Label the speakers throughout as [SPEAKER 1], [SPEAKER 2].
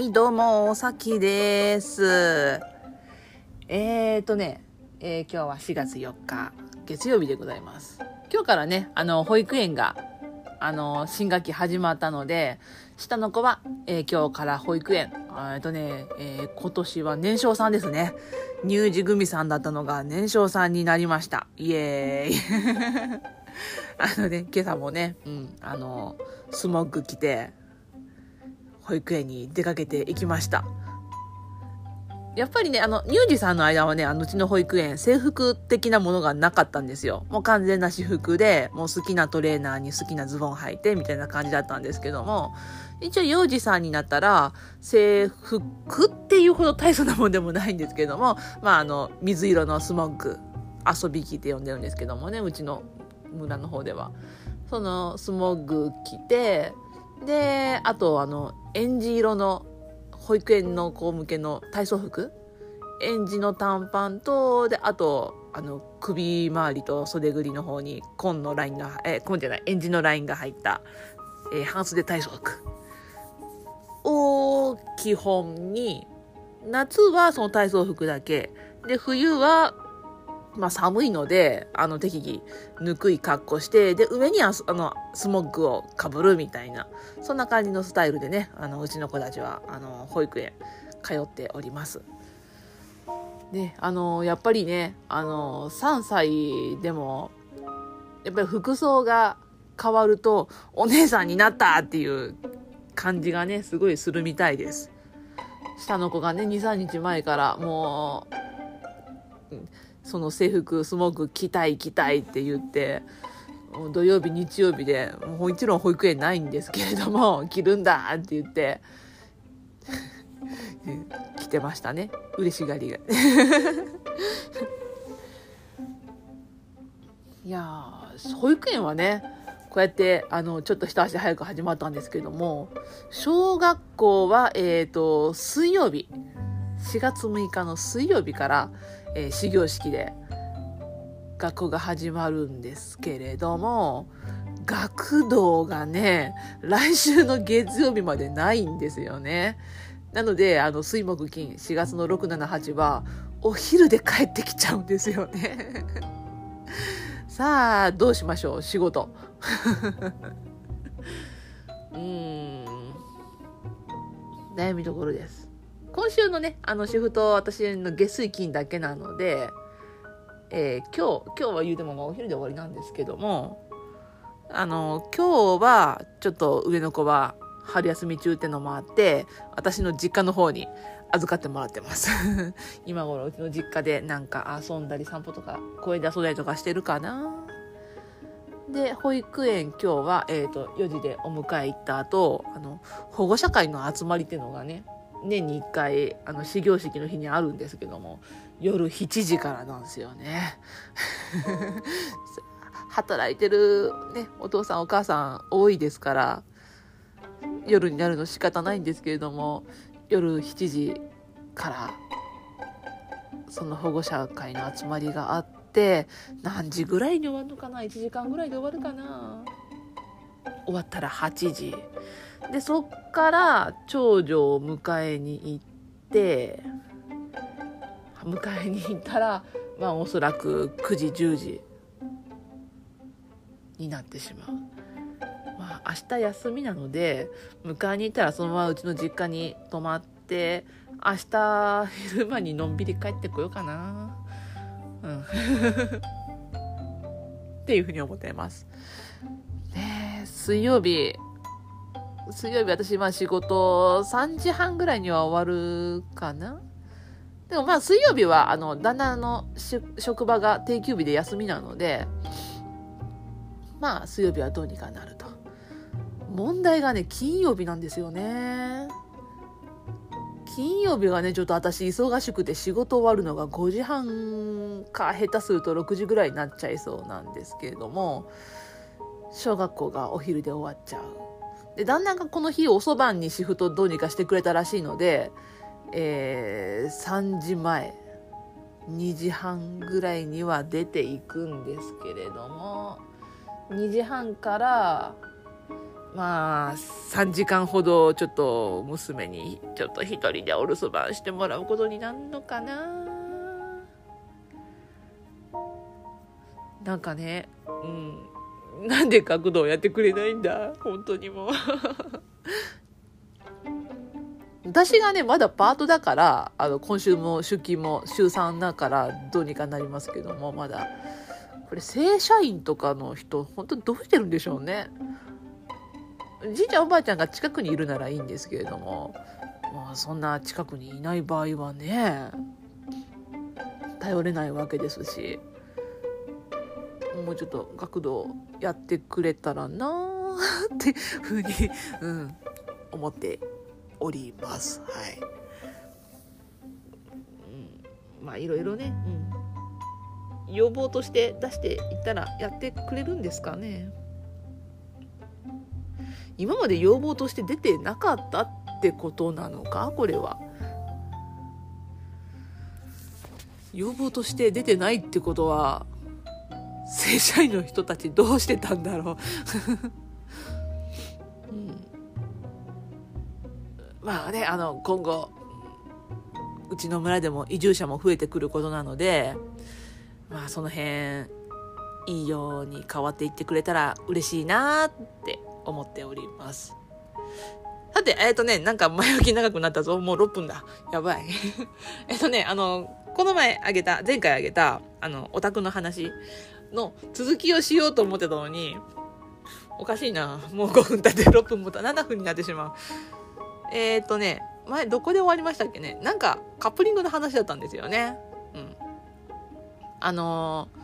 [SPEAKER 1] はい、どうも、おさきです。えーとね、えー今日は4月4日、月曜日でございます。今日からね、あの、保育園が、あの、新学期始まったので、下の子は、えー今日から保育園。えーとね、えー今年は年少さんですね。乳児組さんだったのが年少さんになりました。イエーイ。あのね、今朝もね、うん、あの、スモッグ着て、保育園に出かけていきました。やっぱりね、あの、乳児さんの間はね、あのうちの保育園、制服的なものがなかったんですよ。もう完全な私服で、もう好きなトレーナーに好きなズボン履いて、みたいな感じだったんですけども、一応幼児さんになったら、制服っていうほど大層なもんでもないんですけども、まあ、あの、水色のスモッグ、遊び着って呼んでるんですけどもね、うちの村の方では。そのスモッグ着て、で、あと、あの、エンジ色の保育園の子向けの体操服？エンジの短パンと、で、あと、あの、首周りと袖ぐりの方に、紺のラインが、え、紺じゃない、エンジのラインが入った、えー半袖体操服。を基本に、夏はその体操服だけ、で、冬は、まあ寒いので、あの適宜、ぬくい格好して、で、上にはあの、スモッグをかぶるみたいな、そんな感じのスタイルでね、あの、うちの子たちは、あの、保育園通っております。で、あの、やっぱりね、あの、3歳でも、やっぱり服装が変わると、お姉さんになったっていう感じがね、すごいするみたいです。下の子がね、2、3日前から、もう、その制服、スモーク着たい着たいって言って、土曜日、日曜日で、もちろん保育園ないんですけれども、着るんだって言って、着てましたね。嬉しがりが。いや、保育園はね、こうやって、あの、ちょっと一足早く始まったんですけども、小学校は、えっ、と、水曜日、4月6日の水曜日から、えー始業式で学校が始まるんですけれども、学童がね、来週の月曜日までないんですよね。なので、あの、水木金、4月の6、7、8は、お昼で帰ってきちゃうんですよね。さあ、どうしましょう、仕事。うん。悩みどころです。今週のね、あの、シフト、私の月水金だけなので、えー今日、今日は言うてもお昼で終わりなんですけども、あの、今日は、ちょっと上の子は春休み中ってのもあって、私の実家の方に預かってもらってます。今頃うちの実家でなんか遊んだり散歩とか公園で遊んだりとかしてるかな。で、保育園今日は、えっ、と、4時でお迎え行った後、あの、保護者会の集まりっていうのがね、年に1回、あの、始業式の日にあるんですけども、夜7時からなんですよね。働いてるね、お父さんお母さん多いですから、夜になるの仕方ないんですけれども、夜7時から、その保護者会の集まりがあって、何時ぐらいに終わるのかな ?1 時間ぐらいで終わるかな？終わったら8時。で、そっから長女を迎えに行って、迎えに行ったら、まあおそらく9時、10時になってしまう。まあ明日休みなので、迎えに行ったらそのままうちの実家に泊まって、明日昼間にのんびり帰ってこようかな。うん。っていうふうに思っています。ね水曜日、水曜日私まあ仕事3時半ぐらいには終わるかな。でもまあ水曜日はあの旦那のし職場が定休日で休みなのでまあ水曜日はどうにかなると。問題がね金曜日なんですよね。金曜日がねちょっと私忙しくて仕事終わるのが5時半か下手すると6時ぐらいになっちゃいそうなんですけれども小学校がお昼で終わっちゃう。で旦那がこの日遅番にシフトどうにかしてくれたらしいのでえー3時前2時半ぐらいには出ていくんですけれども2時半からまあ、3時間ほどちょっと娘にちょっと一人でお留守番してもらうことになるのかな。なんかね、うん。なんで学童やってくれないんだ？本当にもう 私がね、まだパートだから、あの、今週も出勤も週3だからどうにかなりますけども、まだ。これ正社員とかの人、本当どうしてるんでしょうね。じいちゃんおばあちゃんが近くにいるならいいんですけれども、まあそんな近くにいない場合はね、頼れないわけですし、もうちょっと学童やってくれたらなーってふうに、うん、思っております。はい。うん、まあいろいろね、うん、要望として出していったらやってくれるんですかね。今まで要望として出てなかったってことなのか？これは。要望として出てないってことは正社員の人たちどうしてたんだろう、うん、まあねあの今後うちの村でも移住者も増えてくることなのでまあその辺いいように変わっていってくれたら嬉しいなって思っておりますさて、えっ、とね、なんか前置き長くなったぞ。もう6分だ。やばい。えっとね、あの、この前あげた、前回あげた、あの、オタクの話の続きをしようと思ってたのに、おかしいな。もう5分経って6分もた、7分になってしまう。えっ、とね、前どこで終わりましたっけね。なんかカップリングの話だったんですよね。うん。あのー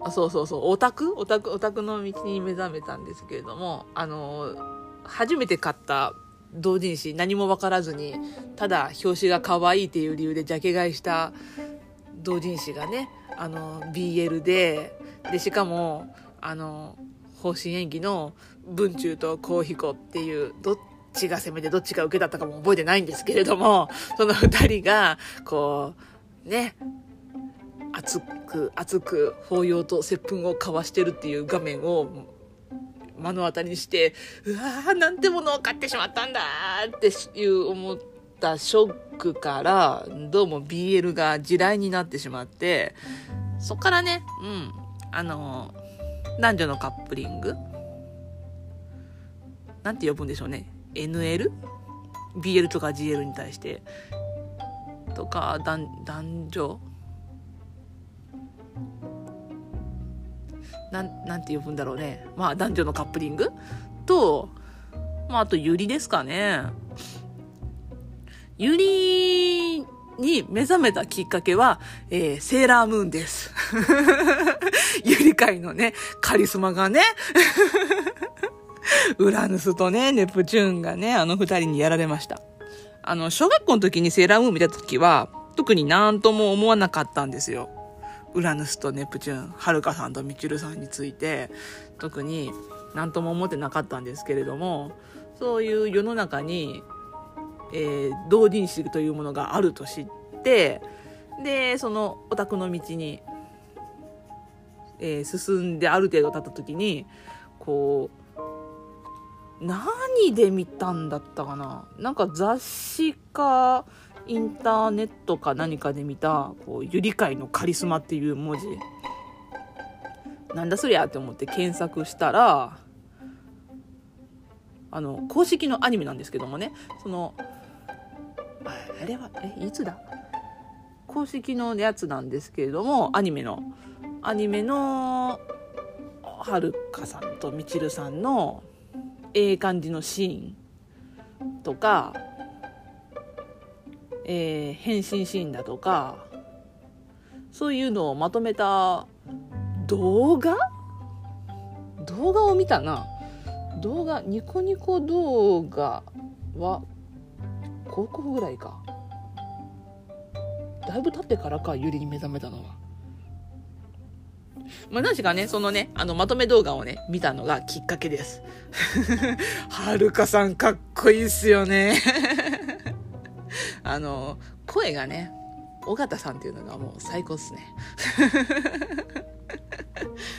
[SPEAKER 1] あそうそうそう、オタク？オタク、オタクの道に目覚めたんですけれども、あのー初めて買った同人誌、何もわからずに、ただ表紙が可愛いっていう理由でジャケ買いした同人誌がね、あの、BL で、で、しかも、あの、方針演技の文中とコウヒコっていう、どっちが攻めでどっちが受けだったかも覚えてないんですけれども、その二人が、こう、ね、熱く、熱く、抱擁と接吻を交わしてるっていう画面を目の当たりにして、うわーなんてものを買ってしまったんだっていう思ってたショックから、どうも BL が地雷になってしまって、そっからね、うん、あの、男女のカップリングなんて呼ぶんでしょうね。NL?BL とか GL に対して。とか、男男女？なん、なんて呼ぶんだろうね。まあ、男女のカップリング？と、まあ、あと、ゆりですかね。ゆりに目覚めたきっかけは、えー、セーラームーンです。ゆり界のね、カリスマがね、ウラヌスとね、ネプチューンがね、あの二人にやられました。あの、小学校の時にセーラームーン見た時は、特になんとも思わなかったんですよ。ウラヌスとネプチューン、はるかさんとみちるさんについて、特になんとも思ってなかったんですけれども、そういう世の中に、えー、同人誌というものがあると知って、で、そのオタクの道に、えー進んである程度経った時に、こう、何で見たんだったかな？なんか雑誌か、インターネットか何かで見た、こう、ゆり界のカリスマっていう文字。なんだそりゃって思って検索したら、あの、公式のアニメなんですけどもね、その、あれは、え、いつだ？公式のやつなんですけれども、アニメの、アニメの、はるかさんとみちるさんの、ええ感じのシーンとか、えー変身シーンだとかそういうのをまとめた動画？動画を見たな。動画ニコニコ動画は高校ぐらいかだいぶ経ってからかゆりに目覚めたのはまあ、何しかね、そのね、あの、まとめ動画をね、見たのがきっかけです。はるかさんかっこいいっすよね。あの、声がね、尾形さんっていうのがもう最高っすね。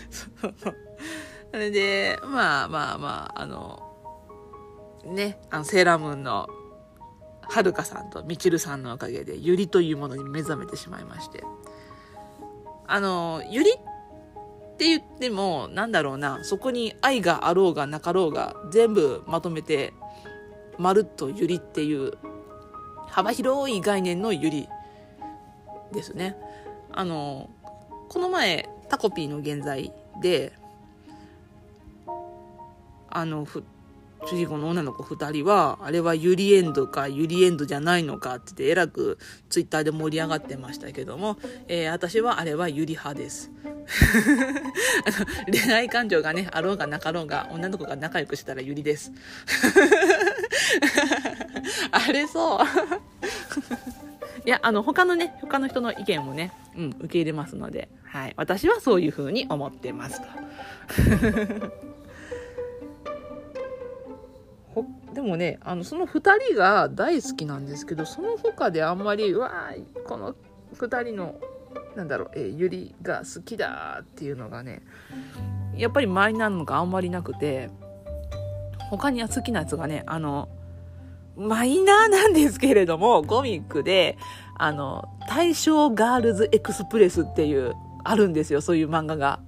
[SPEAKER 1] それで、まあまあまあ、あの、ね、あの、セーラームーンのはるかさんとみちるさんのおかげで、ゆりというものに目覚めてしまいまして。あの、ゆりって言っても、なんだろうな、そこに愛があろうがなかろうが、全部まとめて、まるっとゆりっていう、幅広い概念のゆりですね。あの、この前、タコピーの現在で、あの、ふ、主人公の女の子2人は、あれはユリエンドかユリエンドじゃないのかって言って、えらくツイッターで盛り上がってましたけども、えー、私はあれはユリ派です。恋愛感情がね、あろうがなかろうが、女の子が仲良くしたらユリです。あれそう。いや、あの、他のね、他の人の意見もね、うん、受け入れますので、はい。私はそういうふうに思ってますと。でもねあのその2人が大好きなんですけどその他であんまりうわーこの2人のなんだろう、えー、ゆりが好きだっていうのがねやっぱりマイナーなのがあんまりなくて他には好きなやつがねあのマイナーなんですけれどもコミックであの大正ガールズエクスプレスっていうあるんですよそういう漫画が。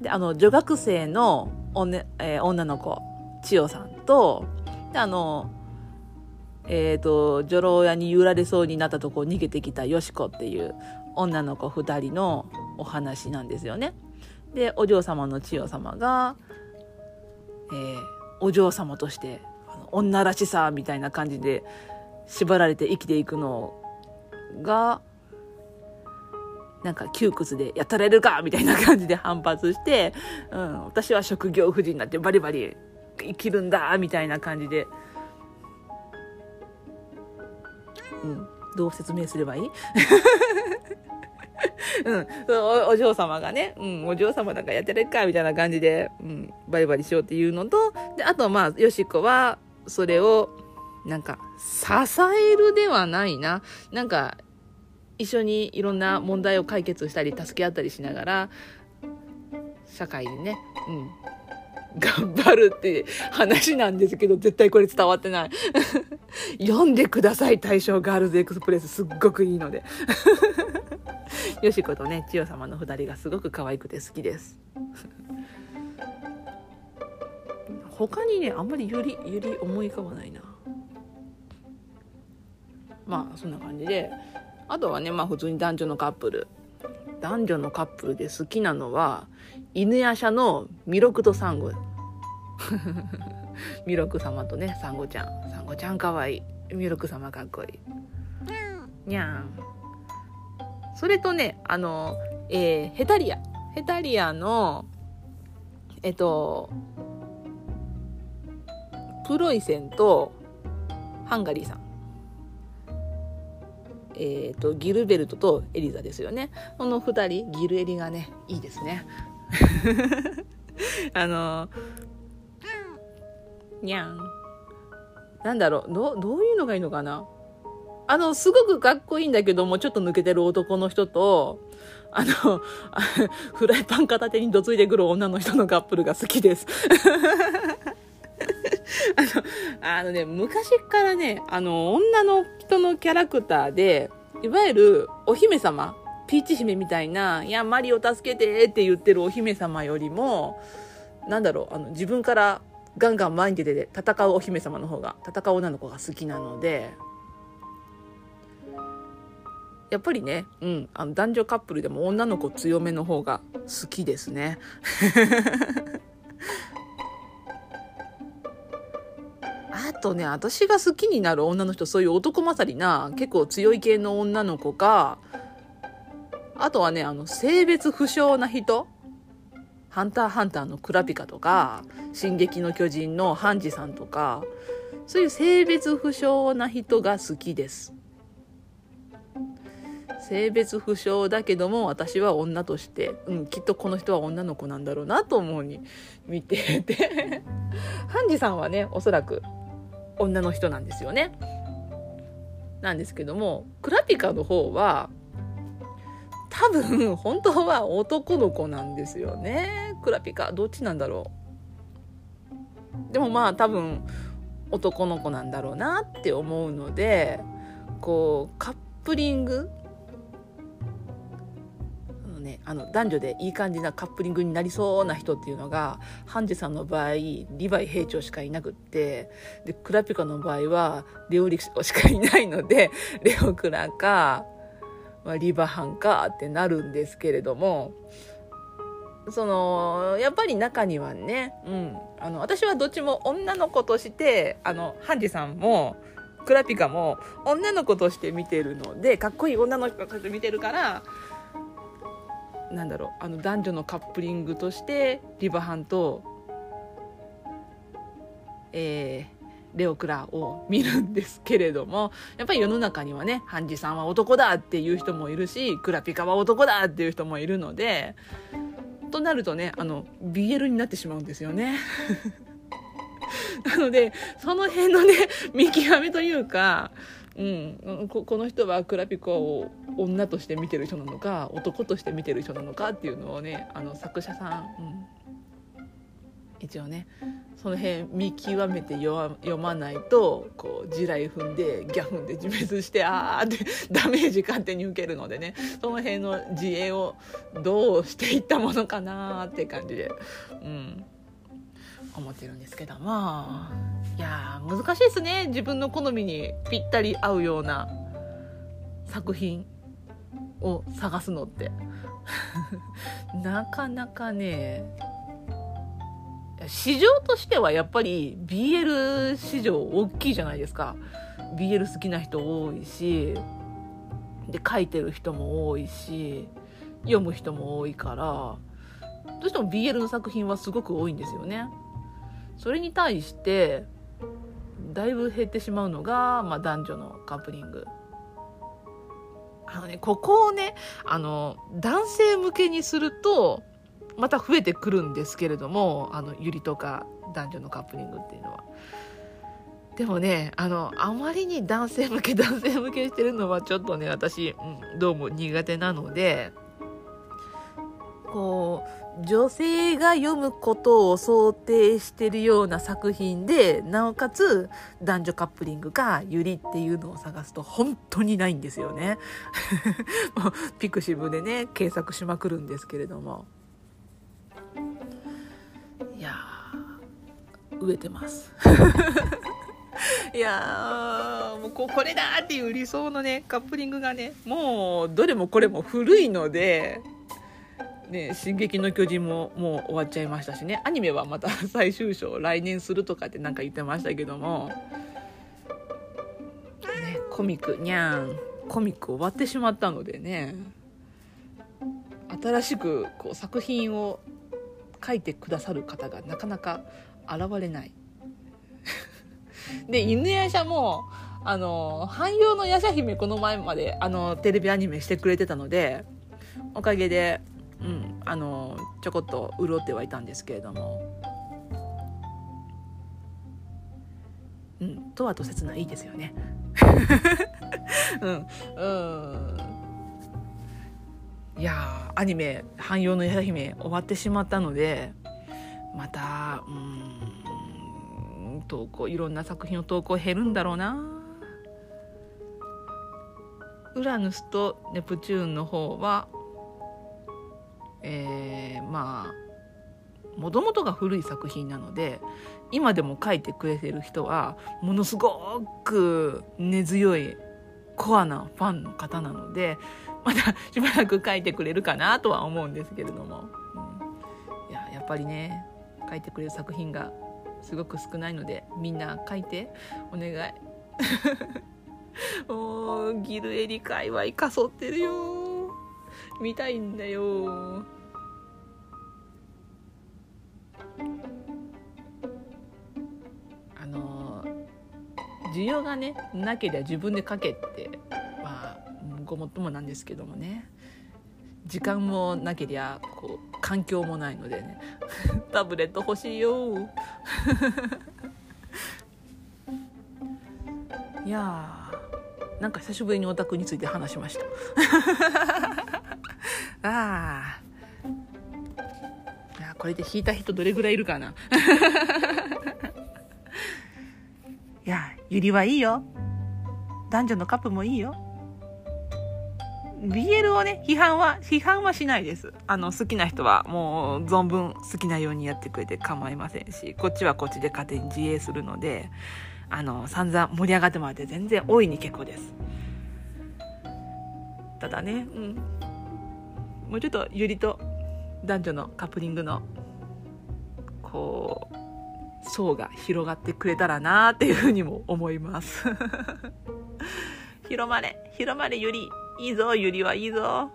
[SPEAKER 1] であの女学生のお、ねえー、女の子千代さんとあのえっ、ー、と女郎屋に揺られそうになったとこ逃げてきたよしこっていう女の子2人のお話なんですよね。でお嬢様の千代様が、えー、お嬢様として女らしさみたいな感じで縛られて生きていくのがなんか窮屈でやったられるかみたいな感じで反発して、うん、私は職業婦人になってバリバリ生きるんだみたいな感じで、うん、どう説明すればいい？うん、おお嬢様がね、うん、お嬢様なんかやってるかみたいな感じで、うん、バリバリしようっていうのと、で、あとまあ、よしこは、それを、なんか、支えるではないな。なんか、一緒にいろんな問題を解決したり、助け合ったりしながら、社会でね、うん、頑張るって話なんですけど、絶対これ伝わってない。読んでください、大正ガールズエクスプレス。すっごくいいので。よしことね、千代様の二人がすごく可愛くて好きです。他にね、あんまりより、より思い浮かばないな。まあ、そんな感じで。あとはね、まあ普通に男女のカップル。男女のカップルで好きなのは、犬夜叉の弥勒とサンゴ。弥勒様とね、サンゴちゃん。サンゴちゃんかわいい。弥勒様かっこいい。にゃん。それとね、あの、えー、ヘタリア。ヘタリアの、えっと、プロイセンとハンガリーさん。えーと、ギルベルトとエリザですよねこの2人ギルエリがねいいですね あのにゃん。なんだろうどどういうのがいいのかな？あのすごくかっこいいんだけどもちょっと抜けてる男の人とあの フライパン片手にどついてくる女の人のカップルが好きです。あの、あのね、昔からね、あの、女の人のキャラクターで、いわゆるお姫様、ピーチ姫みたいな、いや、マリを助けてって言ってるお姫様よりも、なんだろう、あの、自分からガンガン前に出て戦うお姫様の方が、戦う女の子が好きなので、やっぱりね、うん、あの男女カップルでも女の子強めの方が好きですね。あとね、私が好きになる女の人、そういう男勝りな、結構強い系の女の子か、あとはね、あの、性別不詳な人。ハンターハンターのクラピカとか、進撃の巨人のハンジさんとか、そういう性別不詳な人が好きです。性別不詳だけども私は女として、うん、きっとこの人は女の子なんだろうなと思うに見てて ハンジさんはねおそらく女の人なんですよね。なんですけどもクラピカの方は多分本当は男の子なんですよね。クラピカどっちなんだろう。でもまあ多分男の子なんだろうなって思うのでこうカップリング？あのね、あの男女でいい感じなカップリングになりそうな人っていうのがハンジさんの場合リヴァイ兵長しかいなくってでクラピカの場合はレオリクしかいないのでレオクラか、まあ、リバハンかってなるんですけれどもそのやっぱり中にはね、うん、あの私はどっちも女の子としてあのハンジさんもクラピカも女の子として見てるのでかっこいい女の子として見てるからなんだろうあの男女のカップリングとしてリバハンと、えー、レオクラを見るんですけれどもやっぱり世の中にはねハンジさんは男だっていう人もいるしクラピカは男だっていう人もいるのでとなるとねあの BL になってしまうんですよね。なのでその辺のね見極めというかうん、ここの人はクラピコを女として見てる人なのか男として見てる人なのかっていうのをねあの作者さん、うん、一応ねその辺見極めて読まないとこう地雷踏んでギャフンで自滅してあーって ダメージ勝手に受けるのでねその辺の自衛をどうしていったものかなって感じで、うん、思ってるんですけども。いや難しいですね。自分の好みにぴったり合うような作品を探すのって。なかなかね市場としてはやっぱり BL 市場大きいじゃないですか BL 好きな人多いしで書いてる人も多いし読む人も多いからどうしても BL の作品はすごく多いんですよねそれに対してだいぶ減ってしまうのが、まあ、男女のカップリング。あのね、ここをね、あの、男性向けにすると、また増えてくるんですけれども、あの、ゆりとか男女のカップリングっていうのは。でもね、あの、あまりに男性向け、男性向けしてるのはちょっとね、私、うん、どうも苦手なので、こう、女性が読むことを想定してるような作品で、なおかつ男女カップリングかゆりっていうのを探すと本当にないんですよね。ピクシブでね、検索しまくるんですけれども。ー、飢えてます。いやもうここれだっていう理想のねカップリングがねもうどれもこれも古いのでね、進撃の巨人ももう終わっちゃいましたしね、アニメはまた 最終章来年するとかってなんか言ってましたけども、ね、コミック、にゃん、コミック終わってしまったのでね、新しくこう作品を書いてくださる方がなかなか現れない。で、犬夜叉も、あの、汎用の夜叉姫この前まで、あの、テレビアニメしてくれてたので、おかげで、うん、あのちょこっと潤ってはいたんですけれども、うん、とはと切ないいですよね。うん、うんいやアニメ「汎用の矢姫」終わってしまったのでまたうん投稿いろんな作品の投稿減るんだろうな。ウラヌスとネプチューンの方はえー、まあもともとが古い作品なので今でも書いてくれてる人はものすごく根強いコアなファンの方なのでまた しばらく書いてくれるかなとは思うんですけれども、うん、いややっぱりね書いてくれる作品がすごく少ないのでみんな書いてお願い。もうギルエリ界隈かそってるよ。見たいんだよ。あの需要がねなければ自分で書けってまあごもっともなんですけどもね。時間もなけりゃこう環境もないのでね タブレット欲しいよ いやーなんか久しぶりにオタクについて話しました ああ。いや、これで弾いた人どれぐらいいるかないや。ゆりはいいよ。男女のカップもいいよ。BL をね、批判は、批判はしないです。あの、好きな人はもう存分好きなようにやってくれて構いませんし、こっちはこっちで勝手に自衛するので、あの、散々盛り上がってもらって全然大いに結構です。ただね、うん。もうちょっとゆりと男女のカップリングの、こう、層が広がってくれたらなっていうふうにも思います。広まれ、広まれゆり。いいぞ、ゆりはいいぞ。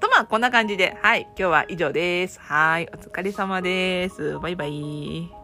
[SPEAKER 1] と、まあ、こんな感じで、はい、今日は以上です。はい、お疲れ様です。バイバイ。